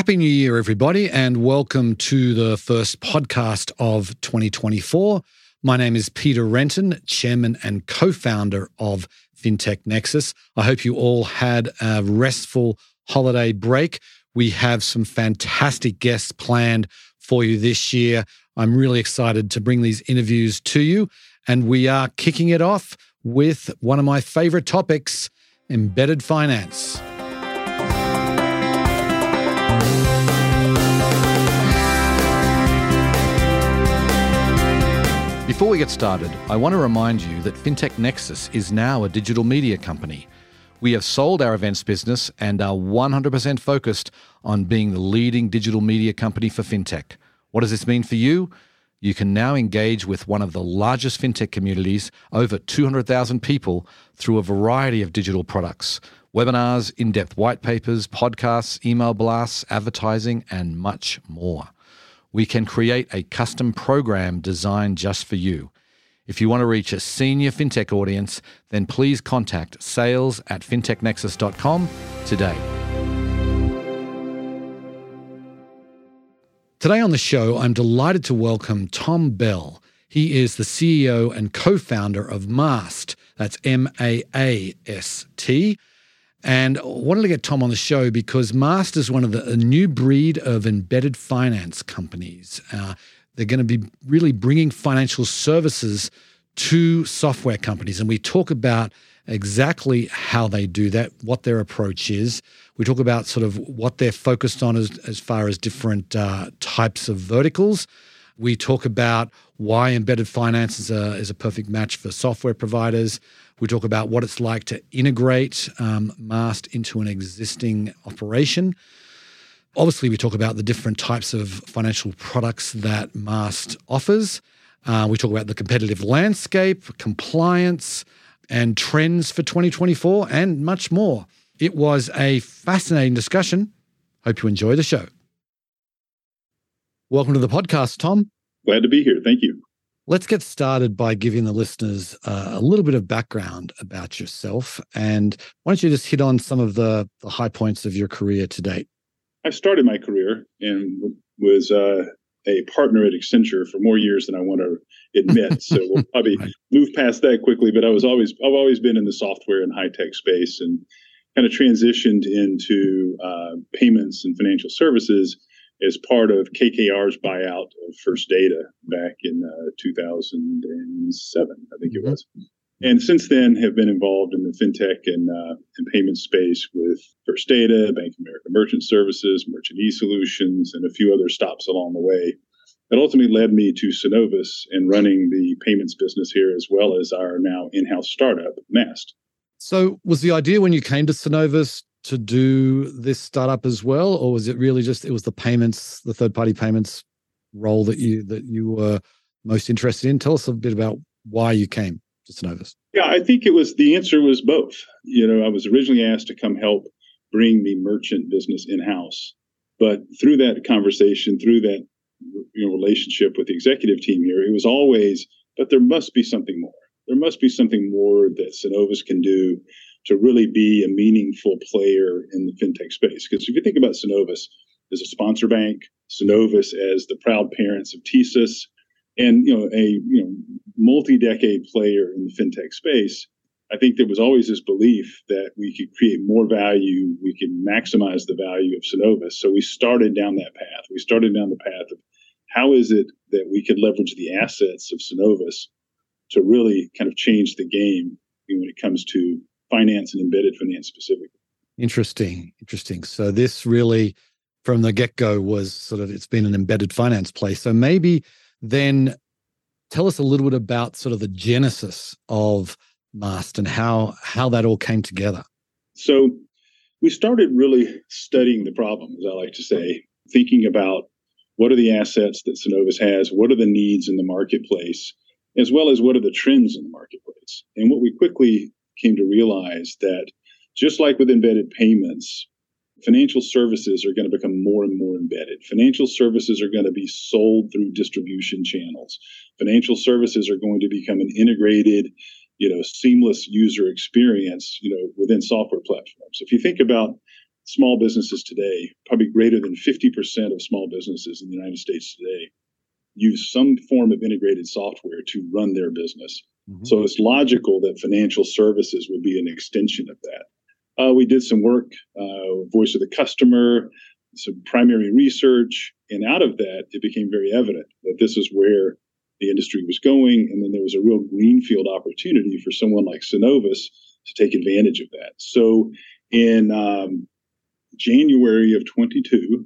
Happy New Year, everybody, and welcome to the first podcast of 2024. My name is Peter Renton, Chairman and co founder of FinTech Nexus. I hope you all had a restful holiday break. We have some fantastic guests planned for you this year. I'm really excited to bring these interviews to you. And we are kicking it off with one of my favorite topics embedded finance. Before we get started, I want to remind you that FinTech Nexus is now a digital media company. We have sold our events business and are 100% focused on being the leading digital media company for FinTech. What does this mean for you? You can now engage with one of the largest FinTech communities, over 200,000 people, through a variety of digital products webinars, in depth white papers, podcasts, email blasts, advertising, and much more we can create a custom program designed just for you. If you want to reach a senior fintech audience, then please contact sales at fintechnexus.com today. Today on the show, I'm delighted to welcome Tom Bell. He is the CEO and co founder of Maast, That's M A A S T. And I wanted to get Tom on the show because Maast is one of the a new breed of embedded finance companies. Uh, they're going to be really bringing financial services to software companies. And we talk about exactly how they do that, what their approach is. We talk about sort of what they're focused on as, as far as different uh, types of verticals. We talk about why embedded finance is a, is a perfect match for software providers. We talk about what it's like to integrate um, Maast into an existing operation. Obviously, we talk about the different types of financial products that Maast offers. Uh, we talk about the competitive landscape, compliance, and trends for 2024, and much more. It was a fascinating discussion. Hope you enjoy the show. Welcome to the podcast, Tom. Glad to be here. Thank you. Let's get started by giving the listeners uh, a little bit of background about yourself. And why don't you just hit on some of the, the high points of your career to date? I started my career and was uh, a partner at Accenture for more years than I want to admit. So we'll probably right. move past that quickly. But I was always I've always been in the software and high tech space and kind of transitioned into uh, payments and financial services as part of KKR's buyout of First Data back in uh, 2007, I think it mm-hmm. was. And since then, have been involved in the fintech and, uh, and payment space with First Data, Bank of America Merchant Services, Merchant E Solutions, and a few other stops along the way. That ultimately led me to Synovus and running the payments business here, as well as our now in-house startup, Maast. So, was the idea when you came to Synovus to do this startup as well, or was it really just it was the payments, the third party payments role that you that you were most interested in? Tell us a bit about why you came to Synovus. Yeah, I think it was the answer was both. You know, I was originally asked to come help bring the merchant business in house, but through that conversation, through that you know relationship with the executive team here, it was always, but there must be something more. There must be something more that Synovus can do to really be a meaningful player in the fintech space. Because if you think about Synovus as a sponsor bank, Synovus as the proud parents of TSYS, and you know a you know multi-decade player in the fintech space, I think there was always this belief that we could create more value, we could maximize the value of Synovus. So we started down that path. We started down the path of how is it that we could leverage the assets of Synovus to really kind of change the game when it comes to finance and embedded finance specifically. Interesting. Interesting. So this really from the get-go was sort of it's been an embedded finance play. So maybe then tell us a little bit about sort of the genesis of Maast and how how that all came together. So we started really studying the problem, as I like to say, thinking about what are the assets that Synovus has, what are the needs in the marketplace, as well as what are the trends in the marketplace. And what we quickly came to realize that just like with embedded payments, financial services are going to become more and more embedded. Financial services are going to be sold through distribution channels. Financial services are going to become an integrated, you know, seamless user experience, you know, within software platforms. If you think about small businesses today, probably greater than 50% of small businesses in the United States today, use some form of integrated software to run their business. Mm-hmm. So it's logical that financial services would be an extension of that. Uh, we did some work, uh, voice of the customer, some primary research, and out of that, it became very evident that this is where the industry was going. And then there was a real greenfield opportunity for someone like Synovus to take advantage of that. So in um, January of 22,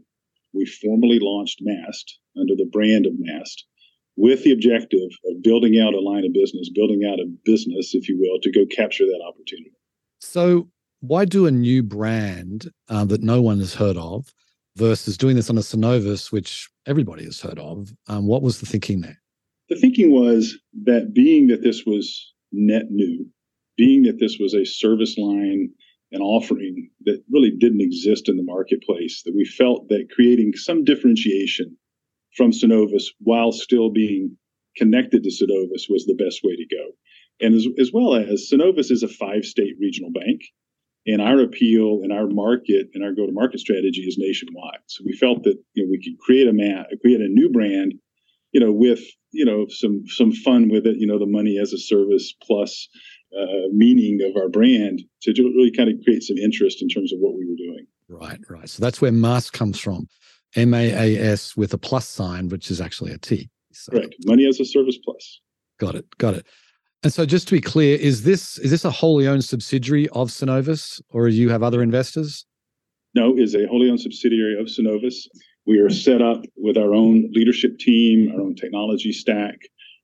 we formally launched Maast under the brand of Maast with the objective of building out a line of business, building out a business, if you will, to go capture that opportunity. So, why do a new brand uh, that no one has heard of versus doing this on a Synovus, which everybody has heard of? Um, what was the thinking there? The thinking was that being that this was net new, being that this was a service line an offering that really didn't exist in the marketplace, that we felt that creating some differentiation from Synovus while still being connected to Synovus was the best way to go. And as, as well as Synovus is a five state regional bank, and our appeal and our market and our go to market strategy is nationwide. So we felt that you know, we could create a ma- create a new brand, you know, with you know some some fun with it, you know, the money as a service plus uh, meaning of our brand to really kind of create some interest in terms of what we were doing. Right, right. So that's where Maast comes from. M A A S with a plus sign, which is actually a T. So. Right. Money as a service plus. Got it. Got it. And so just to be clear, is this is this a wholly owned subsidiary of Synovus or you have other investors? No, is a wholly owned subsidiary of Synovus. We are set up with our own leadership team, our own technology stack,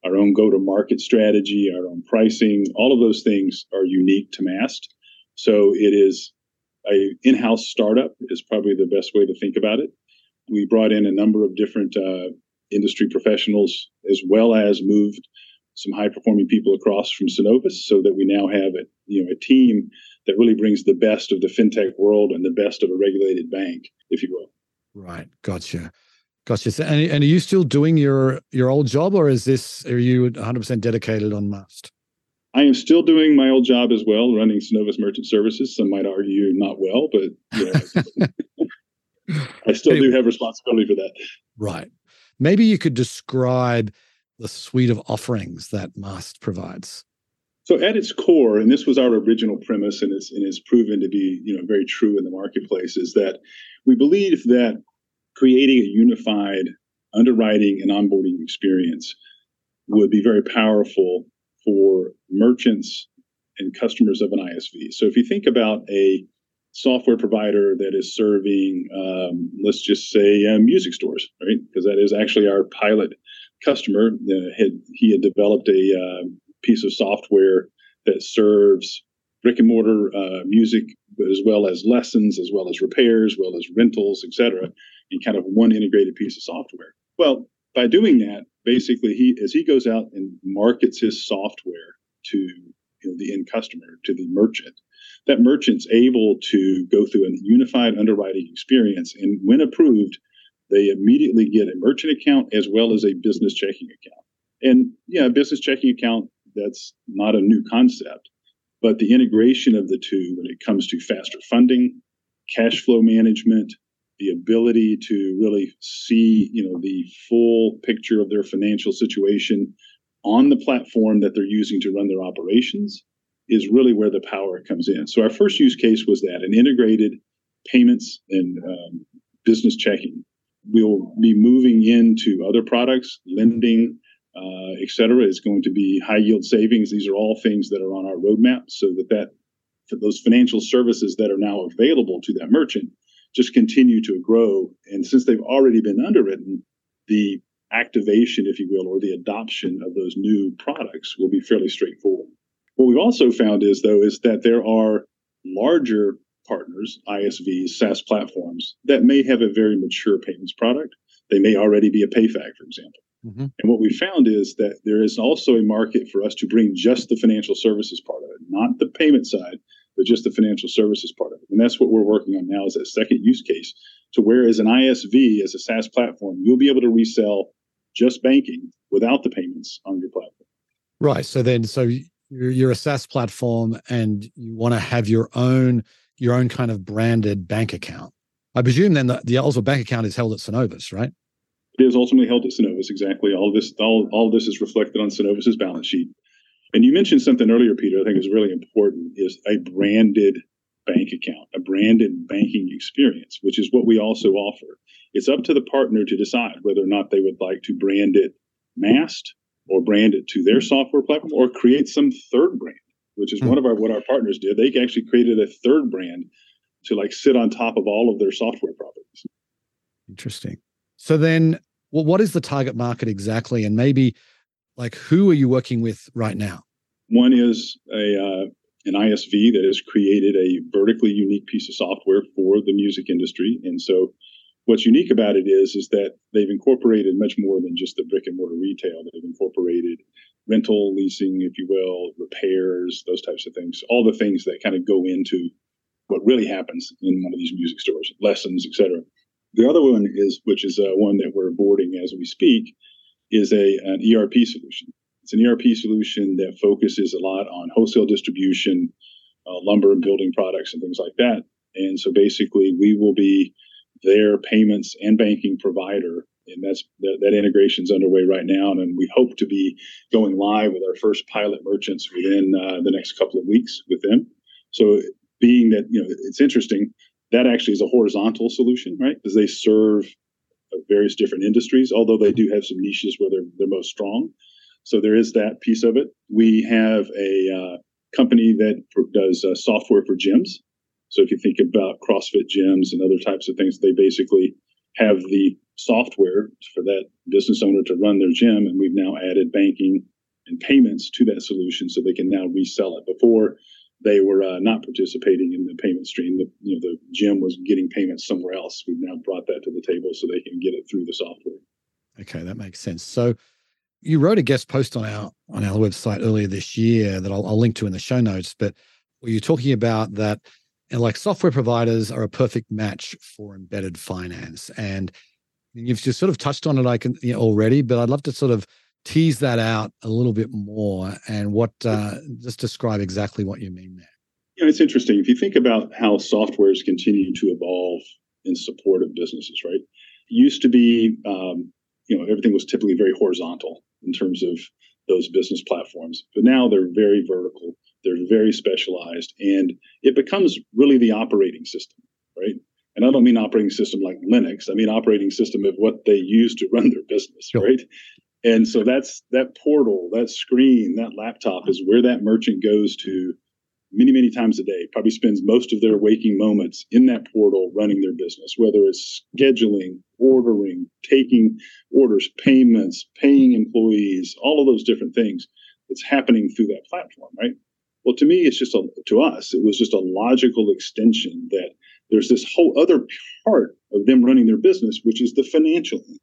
our own go to market strategy, our own pricing, all of those things are unique to Maast. So it is a in-house startup is probably the best way to think about it. We brought in a number of different uh, industry professionals as well as moved some high performing people across from Synovus so that we now have a, you know, a team that really brings the best of the fintech world and the best of a regulated bank, if you will. Right. Gotcha. Gotcha. And, and are you still doing your your old job, or is this are you 100 percent dedicated on Maast? I am still doing my old job as well, running Synovus Merchant Services. Some might argue not well, but know, I still do have responsibility for that. Right. Maybe you could describe the suite of offerings that Maast provides. So at its core, and this was our original premise, and it's and it's proven to be you know very true in the marketplace, is that we believe that creating a unified underwriting and onboarding experience would be very powerful for merchants and customers of an ISV. So if you think about a software provider that is serving, um, let's just say, uh, music stores, right? Because that is actually our pilot customer. Uh, had he had developed a uh, piece of software that serves brick and mortar uh, music, as well as lessons, as well as repairs, as well as rentals, etc in kind of one integrated piece of software. Well, by doing that, basically, he as he goes out and markets his software to you know, the end customer, to the merchant, that merchant's able to go through a unified underwriting experience, and when approved, they immediately get a merchant account as well as a business checking account. And yeah, a business checking account that's not a new concept, but the integration of the two when it comes to faster funding, cash flow management, the ability to really see you know the full picture of their financial situation on the platform that they're using to run their operations is really where the power comes in. So our first use case was that an integrated payments and um, business checking. We'll be moving into other products lending uh, et cetera. Is going to be high yield savings. These are all things that are on our roadmap so that that those financial services that are now available to that merchant just continue to grow. And since they've already been underwritten, the activation, if you will, or the adoption of those new products will be fairly straightforward. What we've also found is, though, is that there are larger partners, ISVs, SaaS platforms that may have a very mature payments product. They may already be a PayFac, for example. Mm-hmm. And what we found is that there is also a market for us to bring just the financial services part of it, not the payment side, but just the financial services part of it. And that's what we're working on now is that second use case. to where as an ISV as a SaaS platform, you'll be able to resell just banking without the payments on your platform. Right. So then, so you're, you're a SaaS platform and you want to have your own your own kind of branded bank account. I presume then the, the Ellsworth bank account is held at Synovus, right? It is ultimately held at Synovus. Exactly. All this, all, all this is reflected on Synovus's balance sheet. And you mentioned something earlier, Peter. I think is really important. Is a branded bank account, a branded banking experience, which is what we also offer. It's up to the partner to decide whether or not they would like to brand it Maast or brand it to their software platform or create some third brand, which is mm. one of our what our partners did. They actually created a third brand to like sit on top of all of their software properties. Interesting. So then, well, what is the target market exactly, and maybe like who are you working with right now? One is a uh, an ISV that has created a vertically unique piece of software for the music industry, and so what's unique about it is is that they've incorporated much more than just the brick and mortar retail. They've incorporated rental, leasing, if you will, repairs, those types of things, all the things that kind of go into what really happens in one of these music stores, lessons, etc. The other one is, which is uh, one that we're boarding as we speak, is a an ERP solution. It's an ERP solution that focuses a lot on wholesale distribution, uh, lumber and building products, and things like that. And so basically, we will be their payments and banking provider. And that's that, that integration is underway right now, and we hope to be going live with our first pilot merchants within uh, the next couple of weeks with them. So, being that you know, it's interesting that actually is a horizontal solution, right? Because they serve various different industries, although they do have some niches where they're they're most strong. So there is that piece of it. We have a uh, company that does uh, software for gyms. So if you think about CrossFit gyms and other types of things, they basically have the software for that business owner to run their gym, and we've now added banking and payments to that solution so they can now resell it. Before they were uh, not participating in the payment stream. The you know the gym was getting payments somewhere else. We've now brought that to the table so they can get it through the software. Okay, that makes sense. So you wrote a guest post on our on our website earlier this year that I'll, I'll link to in the show notes. But were you talking about that? And like software providers are a perfect match for embedded finance, and you've just sort of touched on it, I can you know, already. But I'd love to sort of tease that out a little bit more and what uh, just describe exactly what you mean there. You know, it's interesting if you think about how softwares continue to evolve in support of businesses. Right, it used to be um, you know everything was typically very horizontal in terms of those business platforms. But now they're very vertical, they're very specialized, and it becomes really the operating system, right? And I don't mean operating system like Linux. I mean operating system of what they use to run their business, sure. right? And so that's that portal, that screen, that laptop is where that merchant goes to many, many times a day, probably spends most of their waking moments in that portal running their business, whether it's scheduling, ordering, taking orders, payments, paying employees, all of those different things. It's happening through that platform, right? Well, to me, it's just a, to us, it was just a logical extension that there's this whole other part of them running their business, which is the financial end,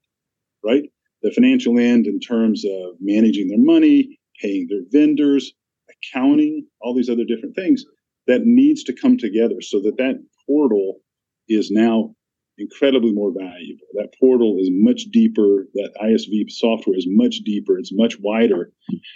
right? The financial end in terms of managing their money, paying their vendors, accounting, all these other different things that needs to come together so that that portal is now incredibly more valuable. That portal is much deeper. That ISV software is much deeper. It's much wider,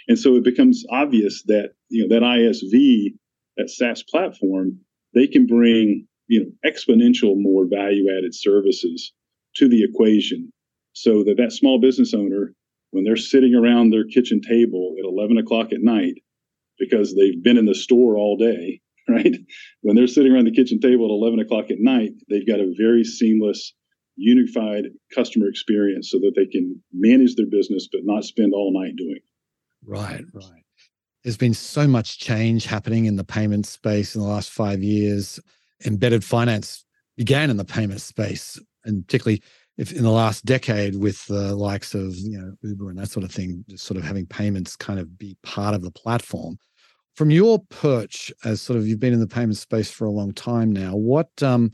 and so it becomes obvious that you know that ISV, that SaaS platform, they can bring you know exponential more value added services to the equation, so that that small business owner, when they're sitting around their kitchen table at 11 o'clock at night, because they've been in the store all day, right? When they're sitting around the kitchen table at 11 o'clock at night, they've got a very seamless, unified customer experience so that they can manage their business but not spend all night doing. Right, right. There's been so much change happening in the payment space in the last five years. Embedded finance began in the payment space, and particularly if in the last decade with the likes of you know Uber and that sort of thing, just sort of having payments kind of be part of the platform. From your perch, as sort of you've been in the payment space for a long time now, what um,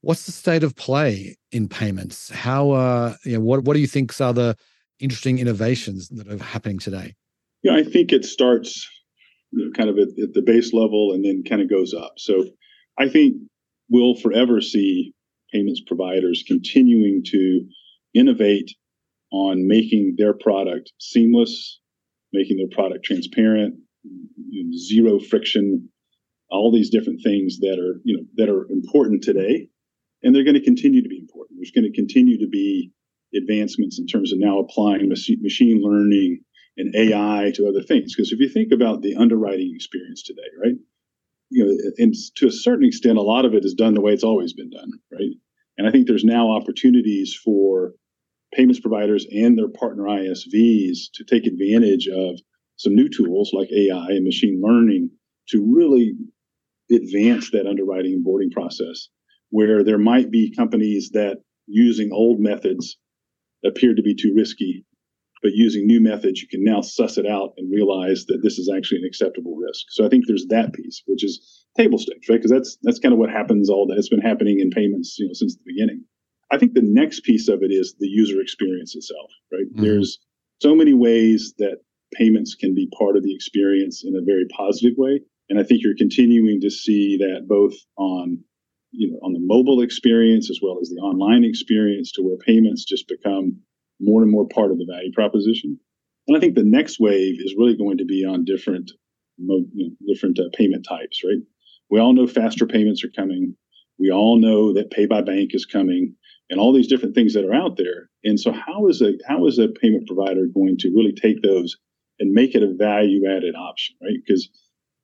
what's the state of play in payments? How uh, you know, what what do you think are the interesting innovations that are happening today? Yeah, I think it starts kind of at, at the base level and then kind of goes up. So I think we'll forever see payments providers continuing to innovate on making their product seamless, making their product transparent, you know, zero friction, all these different things that are you know that are important today. And they're going to continue to be important. There's going to continue to be advancements in terms of now applying machine learning and ai to other things. Because if you think about the underwriting experience today right you know and to a certain extent a lot of it is done the way it's always been done right? And i think there's now opportunities for payments providers and their partner isvs to take advantage of some new tools like ai and machine learning to really advance that underwriting and boarding process where there might be companies that using old methods appeared to be too risky but using new methods you can now suss it out and realize that this is actually an acceptable risk. So i think there's that piece which is table stakes right? Because that's that's kind of what happens all that it's been happening in payments you know since the beginning. I think the next piece of it is the user experience itself right? Mm-hmm. there's so many ways that payments can be part of the experience in a very positive way and I think you're continuing to see that both on you know on the mobile experience as well as the online experience to where payments just become more and more part of the value proposition. And I think the next wave is really going to be on different you know, different uh, payment types, right? We all know faster payments are coming. We all know that pay by bank is coming and all these different things that are out there. And so how is a how is a payment provider going to really take those and make it a value added option, right? Because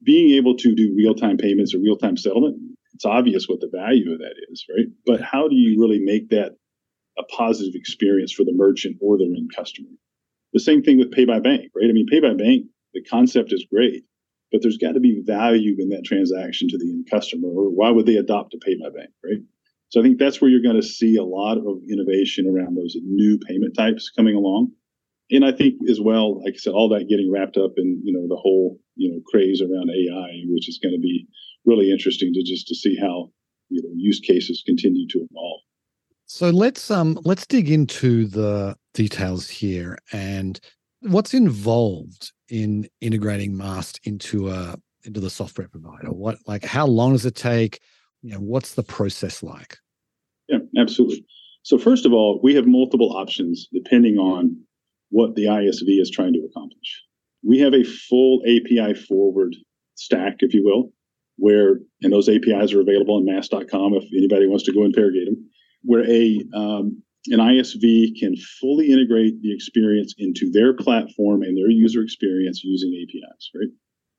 being able to do real time payments or real time settlement, it's obvious what the value of that is, right? But how do you really make that a positive experience for the merchant or their end customer? The same thing with pay by bank, right? I mean, pay by bank, the concept is great, but there's got to be value in that transaction to the end customer, or why would they adopt a pay by bank, right? So I think that's where you're going to see a lot of innovation around those new payment types coming along and I think as well, like I said, all that getting wrapped up in you know the whole you know craze around AI, which is going to be really interesting to just to see how you know use cases continue to evolve. So let's um let's dig into the details here and what's involved in integrating Maast into a into the software provider. What like how long does it take? You know, what's the process like? Yeah, absolutely. So first of all, we have multiple options depending on what the ISV is trying to accomplish. We have a full API forward stack, if you will, where, and those APIs are available on maast.com if anybody wants to go interrogate them, where a, um, an ISV can fully integrate the experience into their platform and their user experience using APIs, right?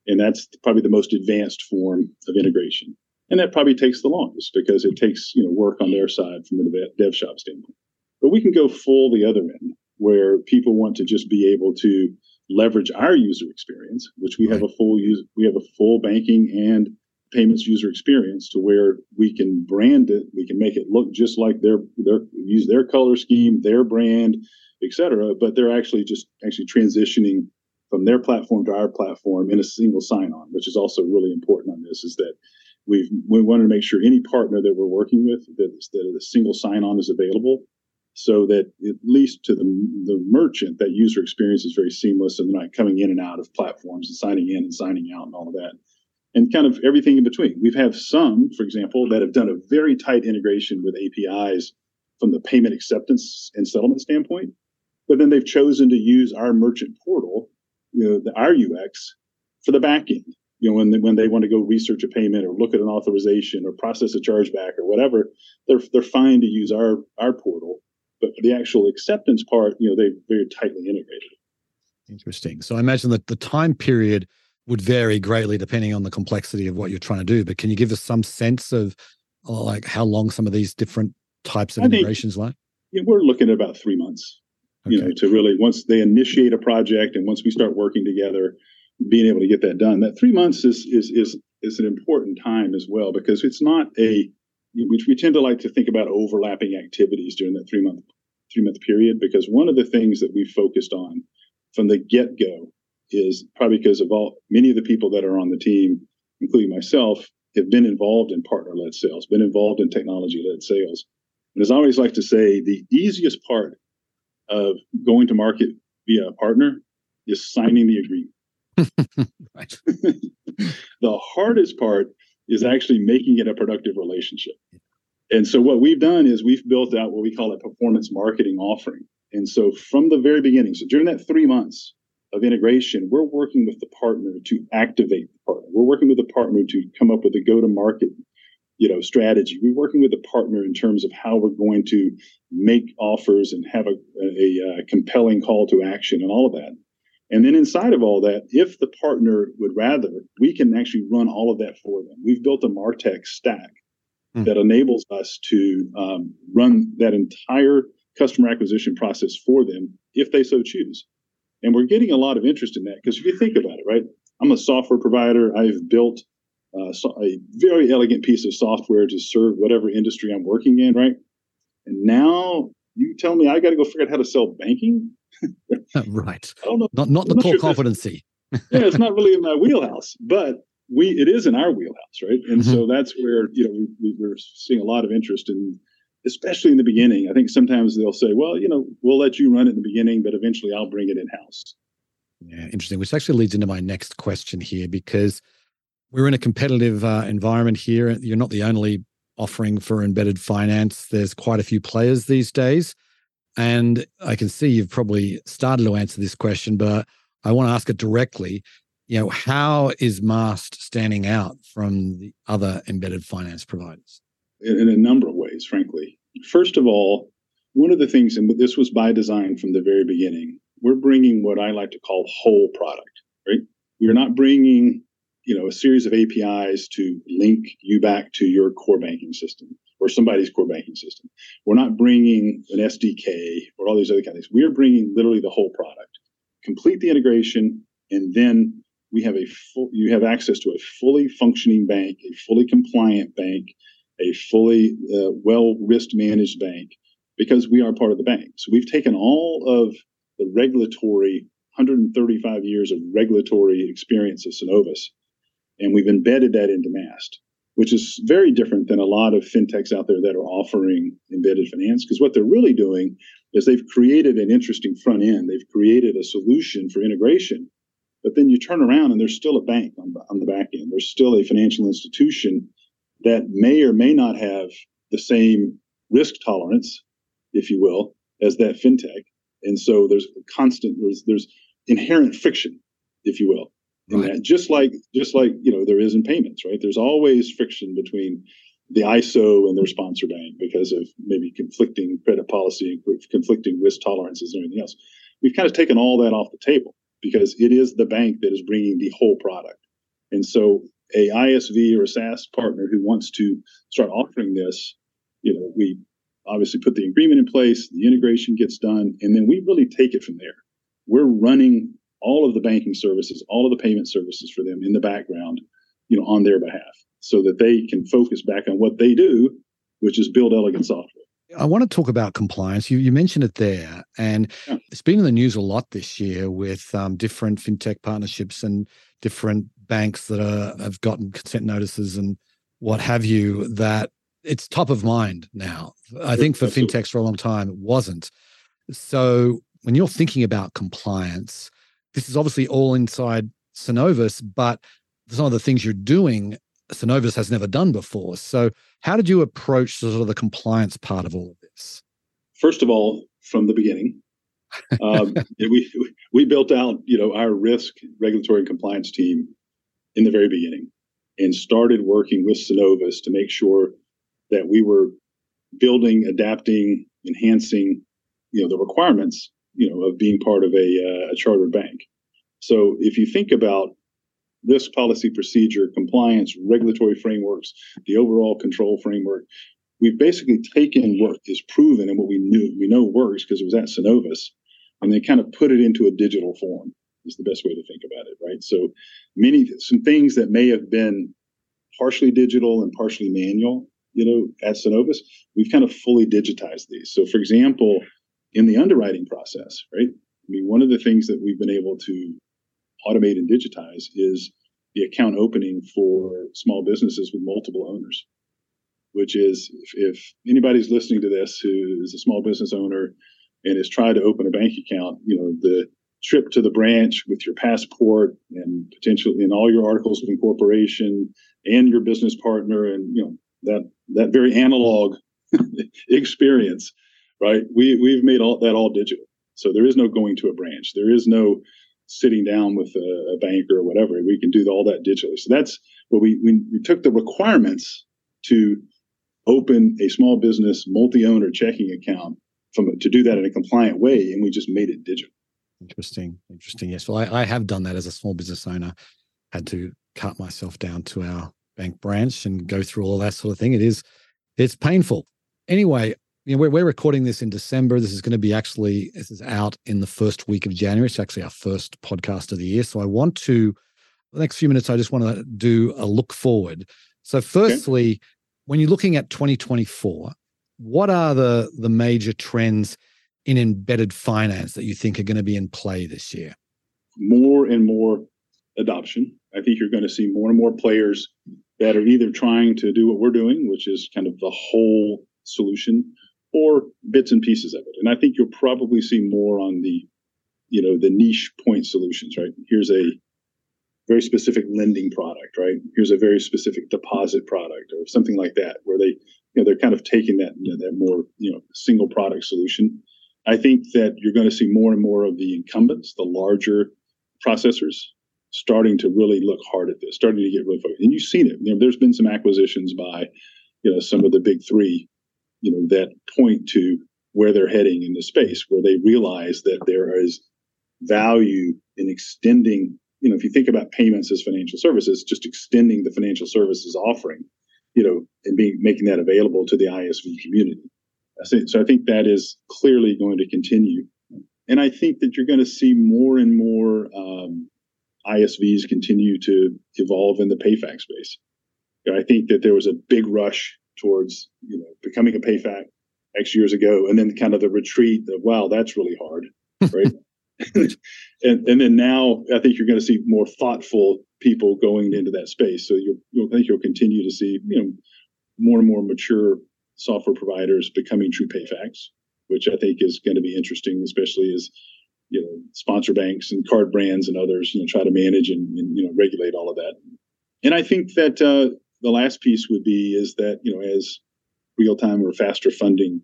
And that's probably the most advanced form of integration. And that probably takes the longest because it takes you know work on their side from the dev shop standpoint. But we can go full the other end where people want to just be able to leverage our user experience, which we right. have a full use, we have a full banking and payments user experience to where we can brand it, we can make it look just like their their use their color scheme, their brand, etc. But they're actually just actually transitioning from their platform to our platform in a single sign-on, which is also really important on this. Is that we've we wanted to make sure any partner that we're working with that, that a single sign-on is available so that at least to the, the merchant, that user experience is very seamless and they're not coming in and out of platforms and signing in and signing out and all of that. And kind of everything in between. We've have some, for example, that have done a very tight integration with APIs from the payment acceptance and settlement standpoint, but then they've chosen to use our merchant portal, you know, the, our UX for the back end. You know, when they, when they want to go research a payment or look at an authorization or process a chargeback or whatever, they're they're fine to use our our portal but for the actual acceptance part, you know, they're very tightly integrated. Interesting. So I imagine that the time period would vary greatly depending on the complexity of what you're trying to do. But can you give us some sense of uh, like how long some of these different types of I integrations think, like? Yeah, we're looking at about three months. Okay. You know, to really once they initiate a project and once we start working together, being able to get that done. That three months is is is is an important time as well because it's not a we, we tend to like to think about overlapping activities during that three month three month period because one of the things that we focused on from the get go is probably because of all many of the people that are on the team, including myself, have been involved in partner led sales, been involved in technology led sales. And as I always like to say, the easiest part of going to market via a partner is signing the agreement. the hardest part is actually making it a productive relationship. And so what we've done is we've built out what we call a performance marketing offering. And so from the very beginning, so during that three months of integration, we're working with the partner to activate the partner. We're working with the partner to come up with a go-to-market, you know, strategy. We're working with the partner in terms of how we're going to make offers and have a, a, a compelling call to action and all of that. And then inside of all that, if the partner would rather, we can actually run all of that for them. We've built a Martech stack mm. that enables us to um, run that entire customer acquisition process for them if they so choose. And we're getting a lot of interest in that because if you think about it, right? I'm a software provider. I've built uh, so a very elegant piece of software to serve whatever industry I'm working in, right? And now you tell me I got to go figure out how to sell banking. right. I don't know. not not the core sure competency. yeah, it's not really in my wheelhouse, but we it is in our wheelhouse, right? And mm-hmm. so that's where you know we, we, we're seeing a lot of interest in, especially in the beginning. I think sometimes they'll say, well, you know, we'll let you run it in the beginning, but eventually I'll bring it in house. Yeah, interesting. Which actually leads into my next question here because we're in a competitive uh, environment here. You're not the only offering for embedded finance. There's quite a few players these days. And I can see you've probably started to answer this question, but I want to ask it directly. You know, how is Maast standing out from the other embedded finance providers? In, in a number of ways, frankly. First of all, one of the things, and this was by design from the very beginning, we're bringing what I like to call whole product, right? We're not bringing you know a series of apis to link you back to your core banking system or somebody's core banking system. We're not bringing an sdk or all these other kind of things we're bringing literally the whole product. Complete the integration and then we have a full you have access to a fully functioning bank a fully compliant bank a fully uh, well risk managed bank because we are part of the bank so we've taken all of the regulatory 135 years of regulatory experience of Synovus and we've embedded that into Maast, which is very different than a lot of fintechs out there that are offering embedded finance. Because what they're really doing is they've created an interesting front end. They've created a solution for integration, but then you turn around and there's still a bank on, on the back end. There's still a financial institution that may or may not have the same risk tolerance, if you will, as that fintech. And so there's constant there's there's inherent friction, if you will in right. that just like just like you know there is in payments right there's always friction between the iso and their sponsor bank because of maybe conflicting credit policy and conflicting risk tolerances and everything else we've kind of taken all that off the table because it is the bank that is bringing the whole product and so a isv or a saas partner who wants to start offering this you know we obviously put the agreement in place the integration gets done and then we really take it from there we're running all of the banking services, all of the payment services for them in the background, you know, on their behalf, so that they can focus back on what they do, which is build elegant software. I want to talk about compliance. You, you mentioned it there, and yeah. it's been in the news a lot this year with um, different fintech partnerships and different banks that are, have gotten consent notices and what have you. That it's top of mind now. I think for fintechs for a long time it wasn't. So when you're thinking about compliance, this is obviously all inside Synovus, but some of the things you're doing, Synovus has never done before. So, how did you approach sort of the compliance part of all of this? First of all, from the beginning, um, we we built out you know our risk regulatory and compliance team in the very beginning, and started working with Synovus to make sure that we were building, adapting, enhancing, you know, the requirements you know of being part of a, uh, a chartered bank. So if you think about risk policy procedure, compliance, regulatory frameworks, the overall control framework, we've basically taken what is proven and what we knew we know works because it was at Synovus, and they kind of put it into a digital form. Is the best way to think about it, right? So many some things that may have been partially digital and partially manual, you know, at Synovus, we've kind of fully digitized these. So, for example, in the underwriting process, right? I mean, one of the things that we've been able to automate and digitize is the account opening for small businesses with multiple owners, which is if, if anybody's listening to this who is a small business owner and has tried to open a bank account, you know, the trip to the branch with your passport and potentially in all your articles of incorporation and your business partner and you know that that very analog experience right? We we've made all that all digital. So there is no going to a branch. There is no sitting down with a, a banker or whatever. We can do all that digitally. So that's what we, we, we took the requirements to open a small business multi-owner checking account from to do that in a compliant way, and we just made it digital. Interesting, interesting. Yes, well, I, I have done that as a small business owner. Had to cut myself down to our bank branch and go through all that sort of thing. It is, it's painful. Anyway, you know, we're, we're recording this in December. This is going to be actually, this is out in the first week of January. It's actually our first podcast of the year. So I want to, the next few minutes, I just want to do a look forward. So, firstly, okay. when you're looking at 2024, what are the the major trends in embedded finance that you think are going to be in play this year? More and more adoption. I think you're going to see more and more players that are either trying to do what we're doing, which is kind of the whole solution, or bits and pieces of it. And I think you'll probably see more on the, you know, the niche point solutions, right? Here's a very specific lending product, right? Here's a very specific deposit product or something like that, where they, you know, they're kind of taking that, you know, that more, you know, single product solution. I think that you're going to see more and more of the incumbents, the larger processors, starting to really look hard at this, starting to get really focused. And you've seen it. You know, there's been some acquisitions by, you know, some of the big three you know that point to where they're heading in the space where they realize that there is value in extending you know if you think about payments as financial services just extending the financial services offering you know and being making that available to the isv community so i think that is clearly going to continue and i think that you're going to see more and more um, isvs continue to evolve in the payfac space i think that there was a big rush towards you know becoming a PayFac X years ago, and then kind of the retreat of wow, that's really hard, right? and and then now I think you're going to see more thoughtful people going into that space. So you'll, you'll I think you'll continue to see you know more and more mature software providers becoming true PayFacs, which I think is going to be interesting, especially as you know sponsor banks and card brands and others you know try to manage and, and you know regulate all of that. And I think that uh, the last piece would be is that you know as real time or faster funding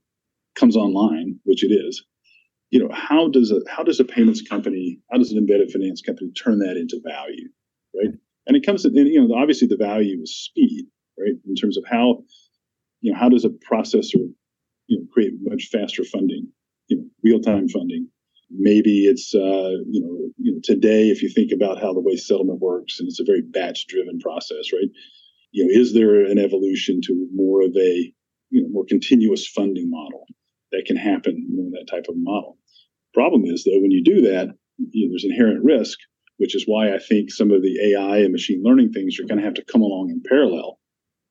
comes online, which it is, you know how does a how does a payments company, how does an embedded finance company turn that into value, right? And it comes to you know obviously the value is speed, right? In terms of how you know how does a processor you know create much faster funding, you know real time funding. Maybe it's uh, you know you know today if you think about how the way settlement works and it's a very batch driven process, right? you know, is there an evolution to more of a you know more continuous funding model that can happen in that type of model? Problem is though, when you do that, you know, there's inherent risk, which is why I think some of the AI and machine learning things are going to have to come along in parallel,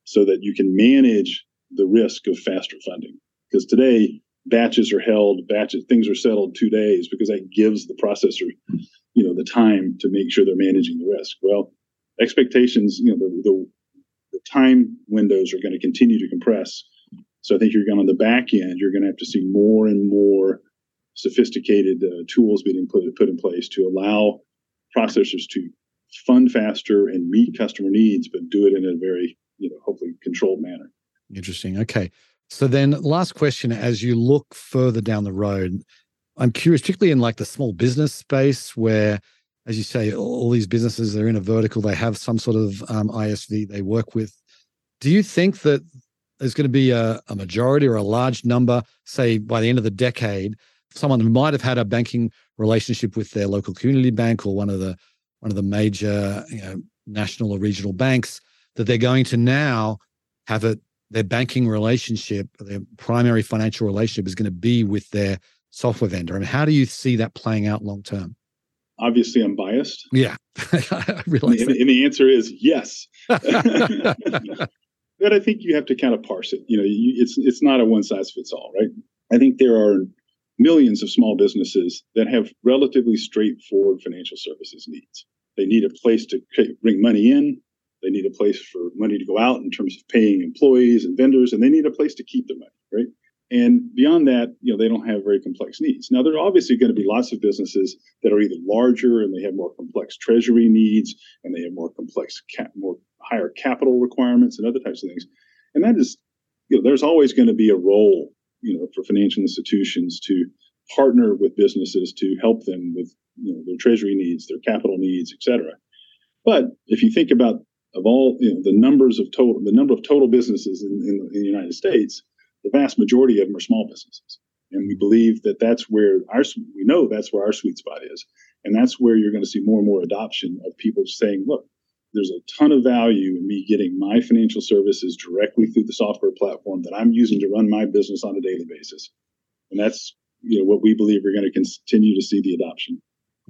so that you can manage the risk of faster funding. Because today batches are held, batches things are settled two days because that gives the processor, you know, the time to make sure they're managing the risk. Well, expectations, you know, the, the the time windows are going to continue to compress. So I think you're going on the back end, you're going to have to see more and more sophisticated uh, tools being put, put in place to allow processors to fund faster and meet customer needs, but do it in a very, you know, hopefully controlled manner. Interesting. Okay. So then last question, as you look further down the road, I'm curious, particularly in like the small business space where as you say, all these businesses are in a vertical. They have some sort of um, ISV they work with. Do you think that there's going to be a, a, majority or a large number, say by the end of the decade, someone who might have had a banking relationship with their local community bank or one of the one of the major you know, national or regional banks, that they're going to now have it their banking relationship, their primary financial relationship is going to be with their software vendor. I mean, how do you see that playing out long term? obviously I'm biased. Yeah, I realize. And, and, the answer is yes. but I think you have to kind of parse it. You know, you, it's it's not a one size fits all, right? I think there are millions of small businesses that have relatively straightforward financial services needs. They need a place to bring money in. They need a place for money to go out in terms of paying employees and vendors, and they need a place to keep the money, right? And beyond that, you know, they don't have very complex needs. Now, there are obviously going to be lots of businesses that are either larger and they have more complex treasury needs and they have more complex, cap, more higher capital requirements and other types of things. And that is, you know, there's always going to be a role, you know, for financial institutions to partner with businesses to help them with you know, their treasury needs, their capital needs, et cetera. But if you think about of all you know, the numbers of total the number of total businesses in, in, in the United States, the vast majority of them are small businesses, and we believe that that's where our we know that's where our sweet spot is, and that's where you're going to see more and more adoption of people saying, look, there's a ton of value in me getting my financial services directly through the software platform that I'm using to run my business on a daily basis. And that's you know what we believe we're going to continue to see the adoption.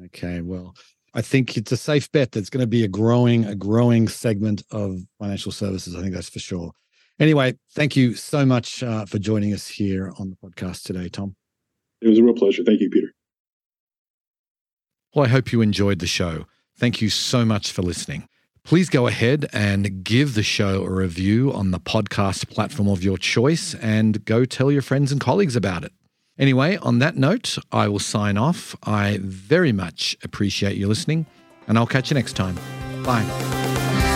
Okay, well, I think it's a safe bet that's going to be a growing a growing segment of financial services. I think that's for sure. Anyway, thank you so much uh, for joining us here on the podcast today, Tom. It was a real pleasure. Thank you, Peter. Well, I hope you enjoyed the show. Thank you so much for listening. Please go ahead and give the show a review on the podcast platform of your choice and go tell your friends and colleagues about it. Anyway, on that note, I will sign off. I very much appreciate you listening, and I'll catch you next time. Bye.